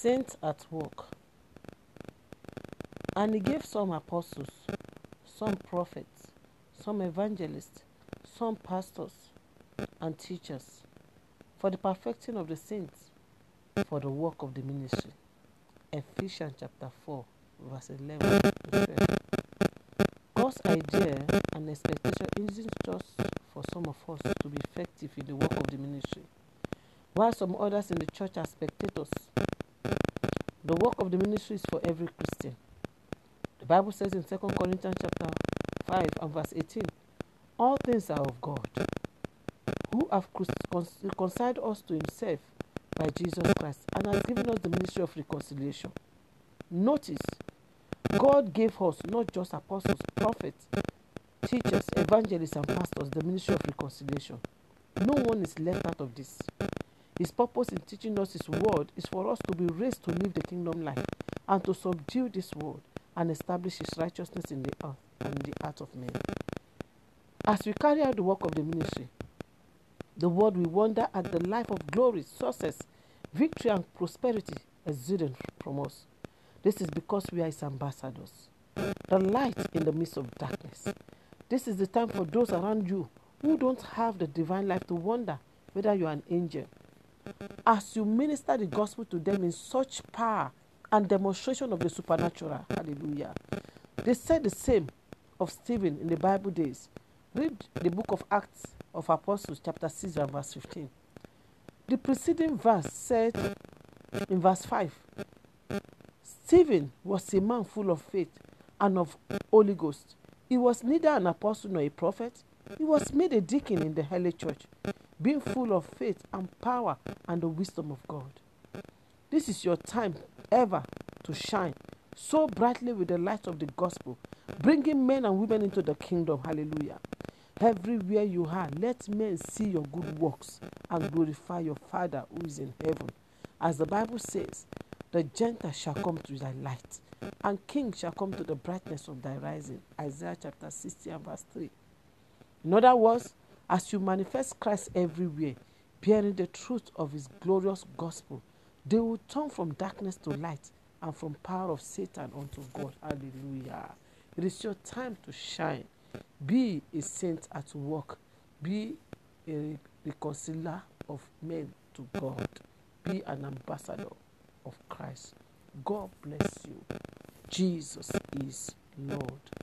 Saints at work. And he gave some apostles, some prophets, some evangelists, some pastors and teachers for the perfecting of the saints, for the work of the ministry. Ephesians chapter 4, verse 11 to 12. God's idea and expectation isn't just for some of us to be effective in the work of the ministry, while some others in the church are spectators. Ministry is for every Christian. The Bible says in 2 Corinthians chapter 5 and verse 18, all things are of God, who have reconciled us to himself by Jesus Christ and has given us the ministry of reconciliation. Notice, God gave us not just apostles, prophets, teachers, evangelists, and pastors the ministry of reconciliation. No one is left out of this. His purpose in teaching us His word is for us to be raised to live the kingdom life and to subdue this world and establish His righteousness in the earth and in the heart of men. As we carry out the work of the ministry, the world will wonder at the life of glory, success, victory, and prosperity exuding from us. This is because we are His ambassadors, the light in the midst of darkness. This is the time for those around you who don't have the divine life to wonder whether you are an angel. As you minister the gospel to them in such power and demonstration of the supernatural, hallelujah. They said the same of Stephen in the Bible days Read the book of Acts of Apostles, chapter 6, and verse 15. The preceding verse said in verse 5 Stephen was a man full of faith and of Holy Ghost. He was neither an apostle nor a prophet. He was made a deacon in the early church, being full of faith and power and the wisdom of God. This is your time ever to shine so brightly with the light of the gospel, bringing men and women into the kingdom. Hallelujah. Everywhere you are, let men see your good works and glorify your Father who is in heaven. As the Bible says, the Gentiles shall come to thy light, and kings shall come to the brightness of thy rising. Isaiah chapter 60 and verse 3. In other words, as you manifest Christ everywhere, bearing the truth of his glorious gospel, they will turn from darkness to light and from power of Satan unto God. Hallelujah. It is your time to shine. Be a saint at work. Be a reconciler of men to God. Be an ambassador of Christ. God bless you. Jesus is Lord.